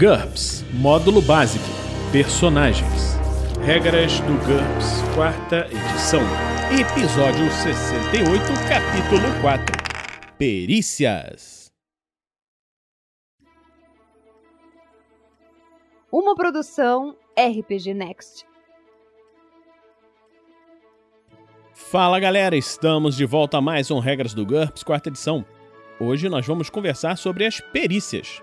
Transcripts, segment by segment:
GURPS Módulo Básico Personagens Regras do GURPS, quarta edição. Episódio 68, capítulo 4 Perícias. Uma produção RPG Next. Fala galera, estamos de volta a mais um Regras do GURPS, quarta edição. Hoje nós vamos conversar sobre as perícias.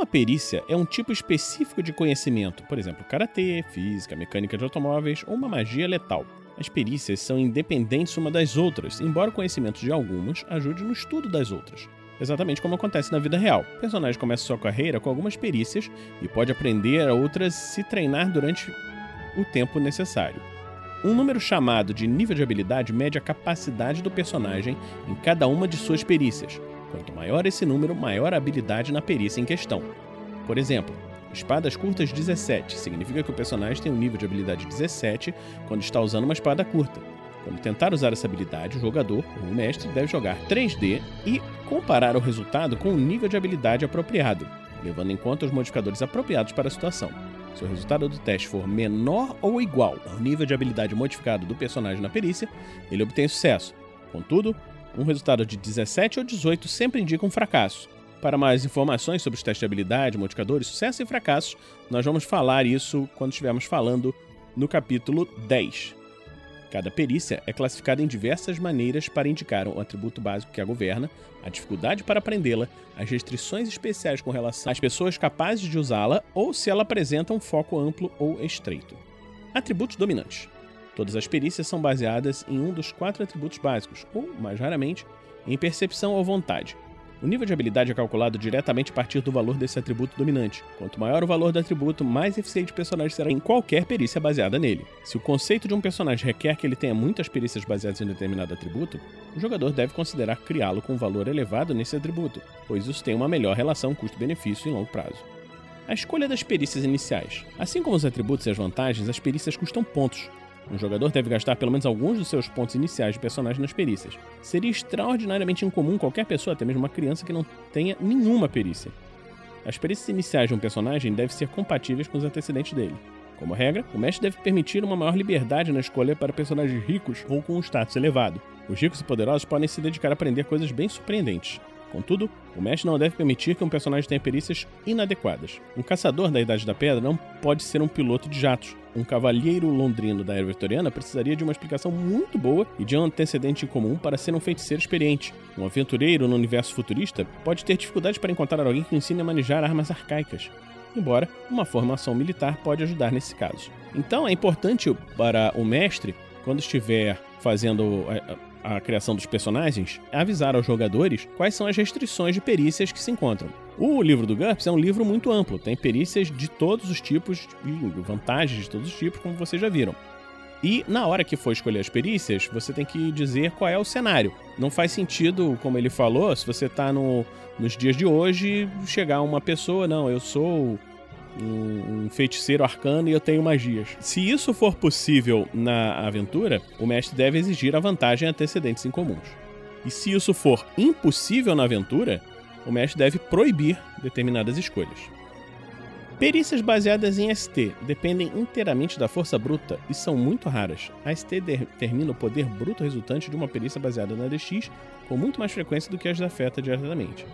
Uma perícia é um tipo específico de conhecimento, por exemplo, karatê, física, mecânica de automóveis ou uma magia letal. As perícias são independentes uma das outras, embora o conhecimento de algumas ajude no estudo das outras. Exatamente como acontece na vida real. O personagem começa sua carreira com algumas perícias e pode aprender a outras se treinar durante o tempo necessário. Um número chamado de nível de habilidade mede a capacidade do personagem em cada uma de suas perícias. Quanto maior esse número, maior a habilidade na perícia em questão. Por exemplo, espadas curtas 17 significa que o personagem tem um nível de habilidade 17 quando está usando uma espada curta. Quando tentar usar essa habilidade, o jogador, ou o mestre, deve jogar 3D e comparar o resultado com o nível de habilidade apropriado, levando em conta os modificadores apropriados para a situação. Se o resultado do teste for menor ou igual ao nível de habilidade modificado do personagem na perícia, ele obtém sucesso. Contudo, um resultado de 17 ou 18 sempre indica um fracasso. Para mais informações sobre os testes de habilidade, modificadores, sucesso e fracassos, nós vamos falar isso quando estivermos falando no capítulo 10. Cada perícia é classificada em diversas maneiras para indicar o atributo básico que a governa, a dificuldade para aprendê-la, as restrições especiais com relação às pessoas capazes de usá-la ou se ela apresenta um foco amplo ou estreito. Atributos dominantes. Todas as perícias são baseadas em um dos quatro atributos básicos, ou, mais raramente, em percepção ou vontade, o nível de habilidade é calculado diretamente a partir do valor desse atributo dominante. Quanto maior o valor do atributo, mais eficiente o personagem será em qualquer perícia baseada nele. Se o conceito de um personagem requer que ele tenha muitas perícias baseadas em determinado atributo, o jogador deve considerar criá-lo com um valor elevado nesse atributo, pois isso tem uma melhor relação custo-benefício em longo prazo. A escolha das perícias iniciais. Assim como os atributos e as vantagens, as perícias custam pontos, um jogador deve gastar pelo menos alguns dos seus pontos iniciais de personagem nas perícias. Seria extraordinariamente incomum qualquer pessoa, até mesmo uma criança, que não tenha nenhuma perícia. As perícias iniciais de um personagem devem ser compatíveis com os antecedentes dele. Como regra, o mestre deve permitir uma maior liberdade na escolha para personagens ricos ou com um status elevado. Os ricos e poderosos podem se dedicar a aprender coisas bem surpreendentes. Contudo, o mestre não deve permitir que um personagem tenha perícias inadequadas. Um caçador da Idade da Pedra não pode ser um piloto de jatos. Um cavalheiro londrino da era vitoriana precisaria de uma explicação muito boa e de um antecedente comum para ser um feiticeiro experiente. Um aventureiro no universo futurista pode ter dificuldades para encontrar alguém que ensine a manejar armas arcaicas. Embora uma formação militar pode ajudar nesse caso. Então é importante para o mestre, quando estiver fazendo eh, a criação dos personagens, avisar aos jogadores quais são as restrições de perícias que se encontram. O livro do GURPS é um livro muito amplo, tem perícias de todos os tipos e vantagens de todos os tipos, como vocês já viram. E na hora que for escolher as perícias, você tem que dizer qual é o cenário. Não faz sentido, como ele falou, se você está no, nos dias de hoje, chegar uma pessoa, não, eu sou um, um, feiticeiro arcano e eu tenho magias. Se isso for possível na aventura, o mestre deve exigir a vantagem antecedentes incomuns. E se isso for impossível na aventura, o mestre deve proibir determinadas escolhas. Perícias baseadas em ST dependem inteiramente da força bruta e são muito raras. A ST determina o poder bruto resultante de uma perícia baseada na DX com muito mais frequência do que as afeta diretamente.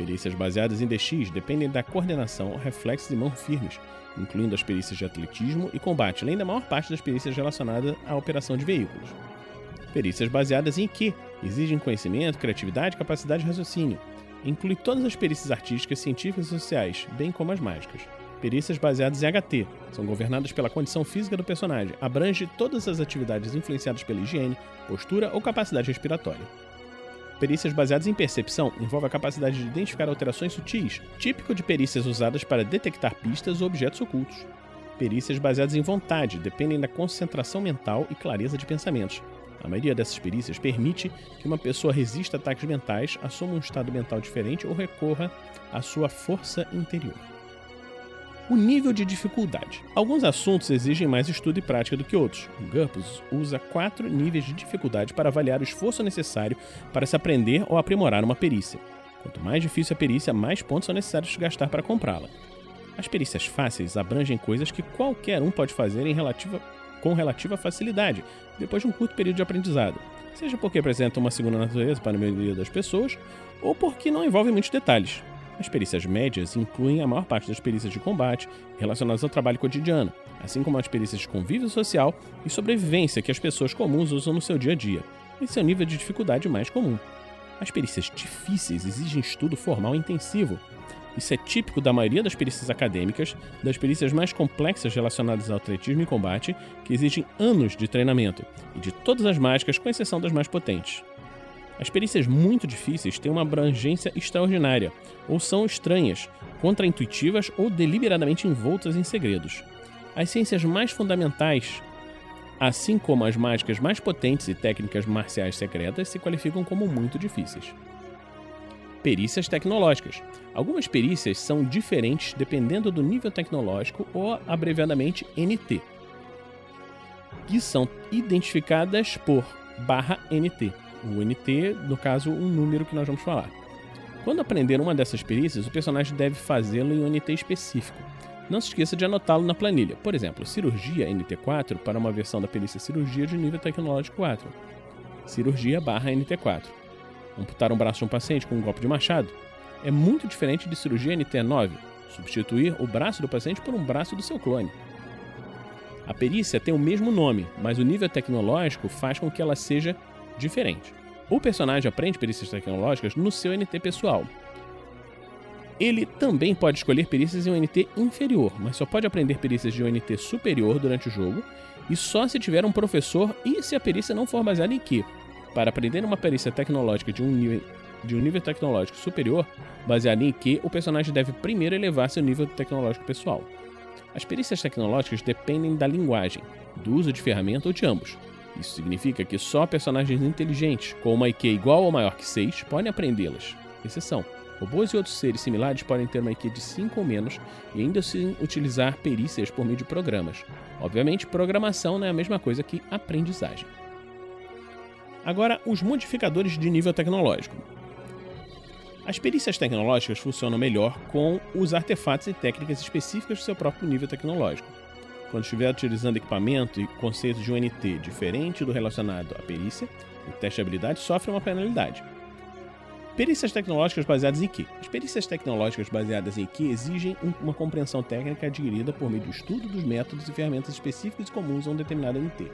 Perícias baseadas em DX dependem da coordenação, reflexos e mãos firmes, incluindo as perícias de atletismo e combate, além da maior parte das perícias relacionadas à operação de veículos. Perícias baseadas em Q exigem conhecimento, criatividade capacidade de raciocínio. Inclui todas as perícias artísticas, científicas e sociais, bem como as mágicas. Perícias baseadas em HT são governadas pela condição física do personagem, abrange todas as atividades influenciadas pela higiene, postura ou capacidade respiratória. Perícias baseadas em percepção envolvem a capacidade de identificar alterações sutis, típico de perícias usadas para detectar pistas ou objetos ocultos. Perícias baseadas em vontade dependem da concentração mental e clareza de pensamentos. A maioria dessas perícias permite que uma pessoa resista a ataques mentais, assuma um estado mental diferente ou recorra à sua força interior o nível de dificuldade. Alguns assuntos exigem mais estudo e prática do que outros. O GURPS usa quatro níveis de dificuldade para avaliar o esforço necessário para se aprender ou aprimorar uma perícia. Quanto mais difícil a perícia, mais pontos são necessários gastar para comprá-la. As perícias fáceis abrangem coisas que qualquer um pode fazer em relativa, com relativa facilidade, depois de um curto período de aprendizado, seja porque apresentam uma segunda natureza para a maioria das pessoas, ou porque não envolvem muitos detalhes. As perícias médias incluem a maior parte das perícias de combate relacionadas ao trabalho cotidiano, assim como as perícias de convívio social e sobrevivência que as pessoas comuns usam no seu dia a dia. Esse é o nível de dificuldade mais comum. As perícias difíceis exigem estudo formal intensivo. Isso é típico da maioria das perícias acadêmicas, das perícias mais complexas relacionadas ao atletismo e combate, que exigem anos de treinamento, e de todas as mágicas, com exceção das mais potentes. As perícias muito difíceis têm uma abrangência extraordinária, ou são estranhas, contraintuitivas ou deliberadamente envoltas em segredos. As ciências mais fundamentais, assim como as mágicas mais potentes e técnicas marciais secretas, se qualificam como muito difíceis. Perícias tecnológicas. Algumas perícias são diferentes dependendo do nível tecnológico ou abreviadamente NT, que são identificadas por barra NT. O NT, no caso, um número que nós vamos falar. Quando aprender uma dessas perícias, o personagem deve fazê-lo em um NT específico. Não se esqueça de anotá-lo na planilha. Por exemplo, cirurgia NT4 para uma versão da perícia cirurgia de nível tecnológico 4. Cirurgia barra NT4. Amputar um braço de um paciente com um golpe de machado é muito diferente de cirurgia NT9, substituir o braço do paciente por um braço do seu clone. A perícia tem o mesmo nome, mas o nível tecnológico faz com que ela seja diferente. O personagem aprende perícias tecnológicas no seu NT pessoal. Ele também pode escolher perícias em um NT inferior, mas só pode aprender perícias de um NT superior durante o jogo e só se tiver um professor e se a perícia não for baseada em Q. Para aprender uma perícia tecnológica de um nível, de um nível tecnológico superior, baseada em Q, o personagem deve primeiro elevar seu nível tecnológico pessoal. As perícias tecnológicas dependem da linguagem, do uso de ferramenta ou de ambos. Isso significa que só personagens inteligentes, com uma IQ igual ou maior que 6, podem aprendê-las. Exceção: robôs e outros seres similares podem ter uma IQ de 5 ou menos e ainda assim utilizar perícias por meio de programas. Obviamente, programação não é a mesma coisa que aprendizagem. Agora, os modificadores de nível tecnológico. As perícias tecnológicas funcionam melhor com os artefatos e técnicas específicas do seu próprio nível tecnológico. Quando estiver utilizando equipamento e conceitos de um NT diferente do relacionado à perícia, o teste de habilidade sofre uma penalidade. Perícias tecnológicas baseadas em que? As perícias tecnológicas baseadas em que exigem uma compreensão técnica adquirida por meio do estudo dos métodos e ferramentas específicas e comuns a um determinado NT.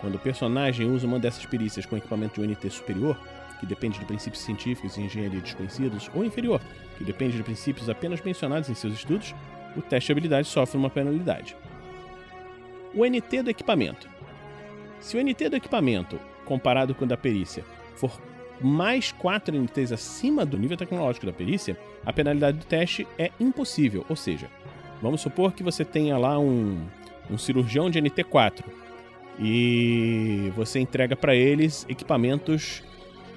Quando o personagem usa uma dessas perícias com equipamento de um NT superior, que depende de princípios científicos e engenharia desconhecidos, ou inferior, que depende de princípios apenas mencionados em seus estudos, o teste de habilidade sofre uma penalidade. O NT do equipamento. Se o NT do equipamento, comparado com o da perícia, for mais 4 NTs acima do nível tecnológico da perícia, a penalidade do teste é impossível. Ou seja, vamos supor que você tenha lá um, um cirurgião de NT4 e você entrega para eles equipamentos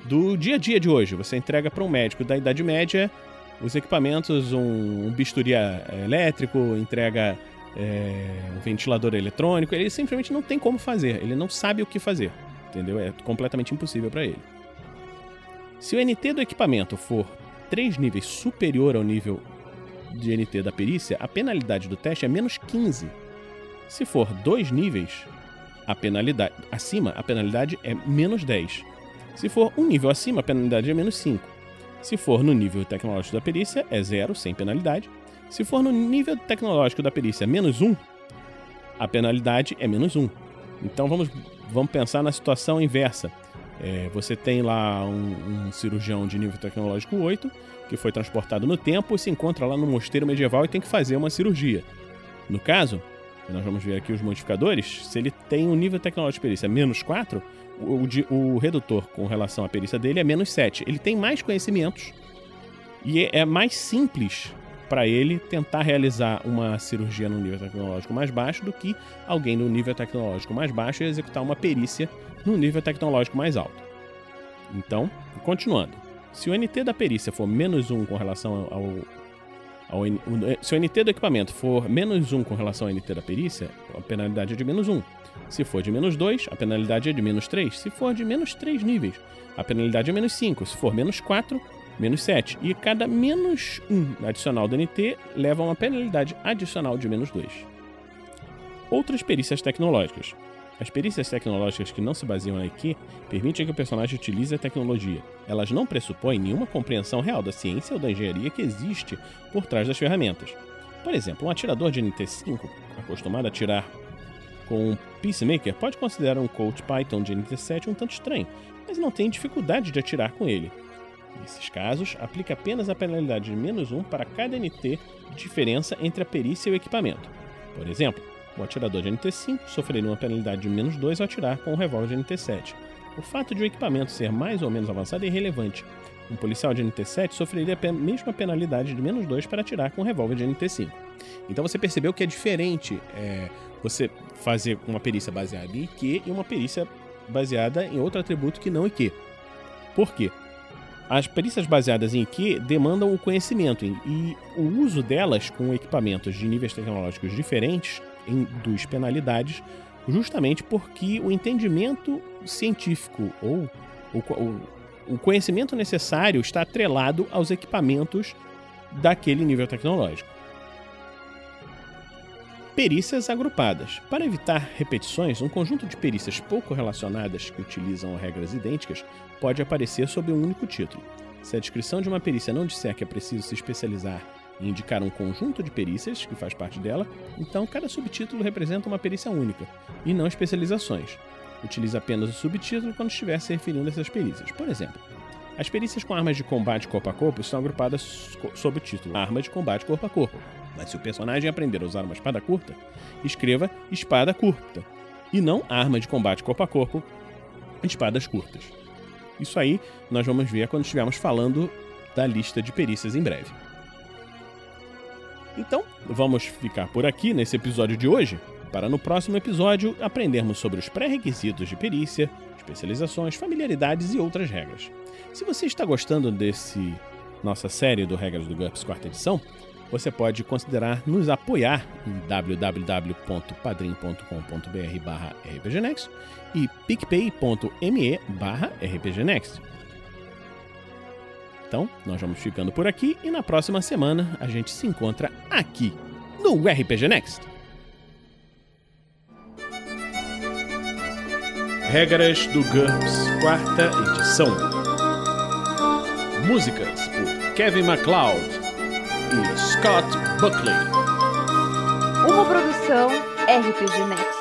do dia a dia de hoje. Você entrega para um médico da Idade Média os equipamentos, um, um bisturi é, elétrico, entrega é, um ventilador eletrônico. Ele simplesmente não tem como fazer, ele não sabe o que fazer, entendeu? É completamente impossível para ele. Se o NT do equipamento for 3 níveis superior ao nível de NT da perícia, a penalidade do teste é menos 15. Se for 2 níveis a penalidade acima, a penalidade é menos 10. Se for um nível acima, a penalidade é menos 5. Se for no nível tecnológico da perícia, é 0, sem penalidade. Se for no nível tecnológico da perícia menos 1, a penalidade é menos 1. Então vamos, vamos pensar na situação inversa. É, você tem lá um, um, cirurgião de nível tecnológico 8 que foi transportado no tempo e se encontra lá no mosteiro medieval e tem que fazer uma cirurgia. No caso, nós vamos ver aqui os modificadores, se ele tem um nível tecnológico de perícia menos 4, o, o, redutor com relação à perícia dele é menos 7. Ele tem mais conhecimentos e é, é mais simples para ele tentar realizar uma cirurgia no nível tecnológico mais baixo do que alguém no nível tecnológico mais baixo e executar uma perícia no nível tecnológico mais alto. Então, continuando. Se o NT da perícia for menos 1 com relação ao, ao, se o NT do equipamento for menos 1 com relação ao NT da perícia, a penalidade é de menos 1. Se for de menos 2, a penalidade é de menos 3. Se for de menos 3 níveis, a penalidade é menos 5. Se for menos 4, menos 7. E cada menos 1 adicional do NT leva a uma penalidade adicional de menos 2. Outras perícias tecnológicas. As perícias tecnológicas que não se baseiam em IQ permitem que o personagem utilize a tecnologia. Elas não pressupõem nenhuma compreensão real da ciência ou da engenharia que existe por trás das ferramentas. Por exemplo, um atirador de NT5, acostumado a atirar com um Peacemaker, pode considerar um coach Python de NT7 um tanto estranho, mas não tem dificuldade de atirar com ele. Nesses casos, aplica apenas a penalidade de menos 1 para cada NT de diferença entre a perícia e o equipamento. Por exemplo, o atirador de NT5 sofreria uma penalidade de menos 2 ao atirar com o revólver de NT7. O fato de o equipamento ser mais ou menos avançado é irrelevante. Um policial de NT7 sofreria a mesma penalidade de menos 2 para atirar com o revólver de NT5. Então você percebeu que é diferente é, você fazer uma perícia baseada em IQ e uma perícia baseada em outro atributo que não IQ. Por quê? As perícias baseadas em IQ demandam o conhecimento e o uso delas com equipamentos de níveis tecnológicos diferentes induz penalidades, justamente porque o entendimento científico ou o, o conhecimento necessário está atrelado aos equipamentos daquele nível tecnológico. Perícias agrupadas. Para evitar repetições, um conjunto de perícias pouco relacionadas que utilizam regras idênticas pode aparecer sob um único título. Se a descrição de uma perícia não disser que é preciso se especializar e indicar um conjunto de perícias que faz parte dela, então cada subtítulo representa uma perícia única, e não especializações. Utilize apenas o subtítulo quando estiver se referindo a essas perícias. Por exemplo, as perícias com armas de combate corpo a corpo estão agrupadas sob o título Arma de Combate Corpo a Corpo. Mas se o personagem aprender a usar uma espada curta, escreva Espada Curta, e não Arma de Combate Corpo a Corpo, Espadas Curtas. Isso aí nós vamos ver quando estivermos falando da lista de perícias em breve. Então, vamos ficar por aqui nesse episódio de hoje, para no próximo episódio aprendermos sobre os pré-requisitos de perícia, especializações, familiaridades e outras regras. Se você está gostando desse nossa série do Regras do GURPS quarta edição, você pode considerar nos apoiar em www.padrim.com.br barra rpgnext e picpay.me barra rpgnext. Então, nós vamos ficando por aqui e na próxima semana a gente se encontra aqui no RPG Next. Regras do GURPS, quarta edição. Músicas por Kevin MacLeod e Scott Buckley. Uma produção RPG Next.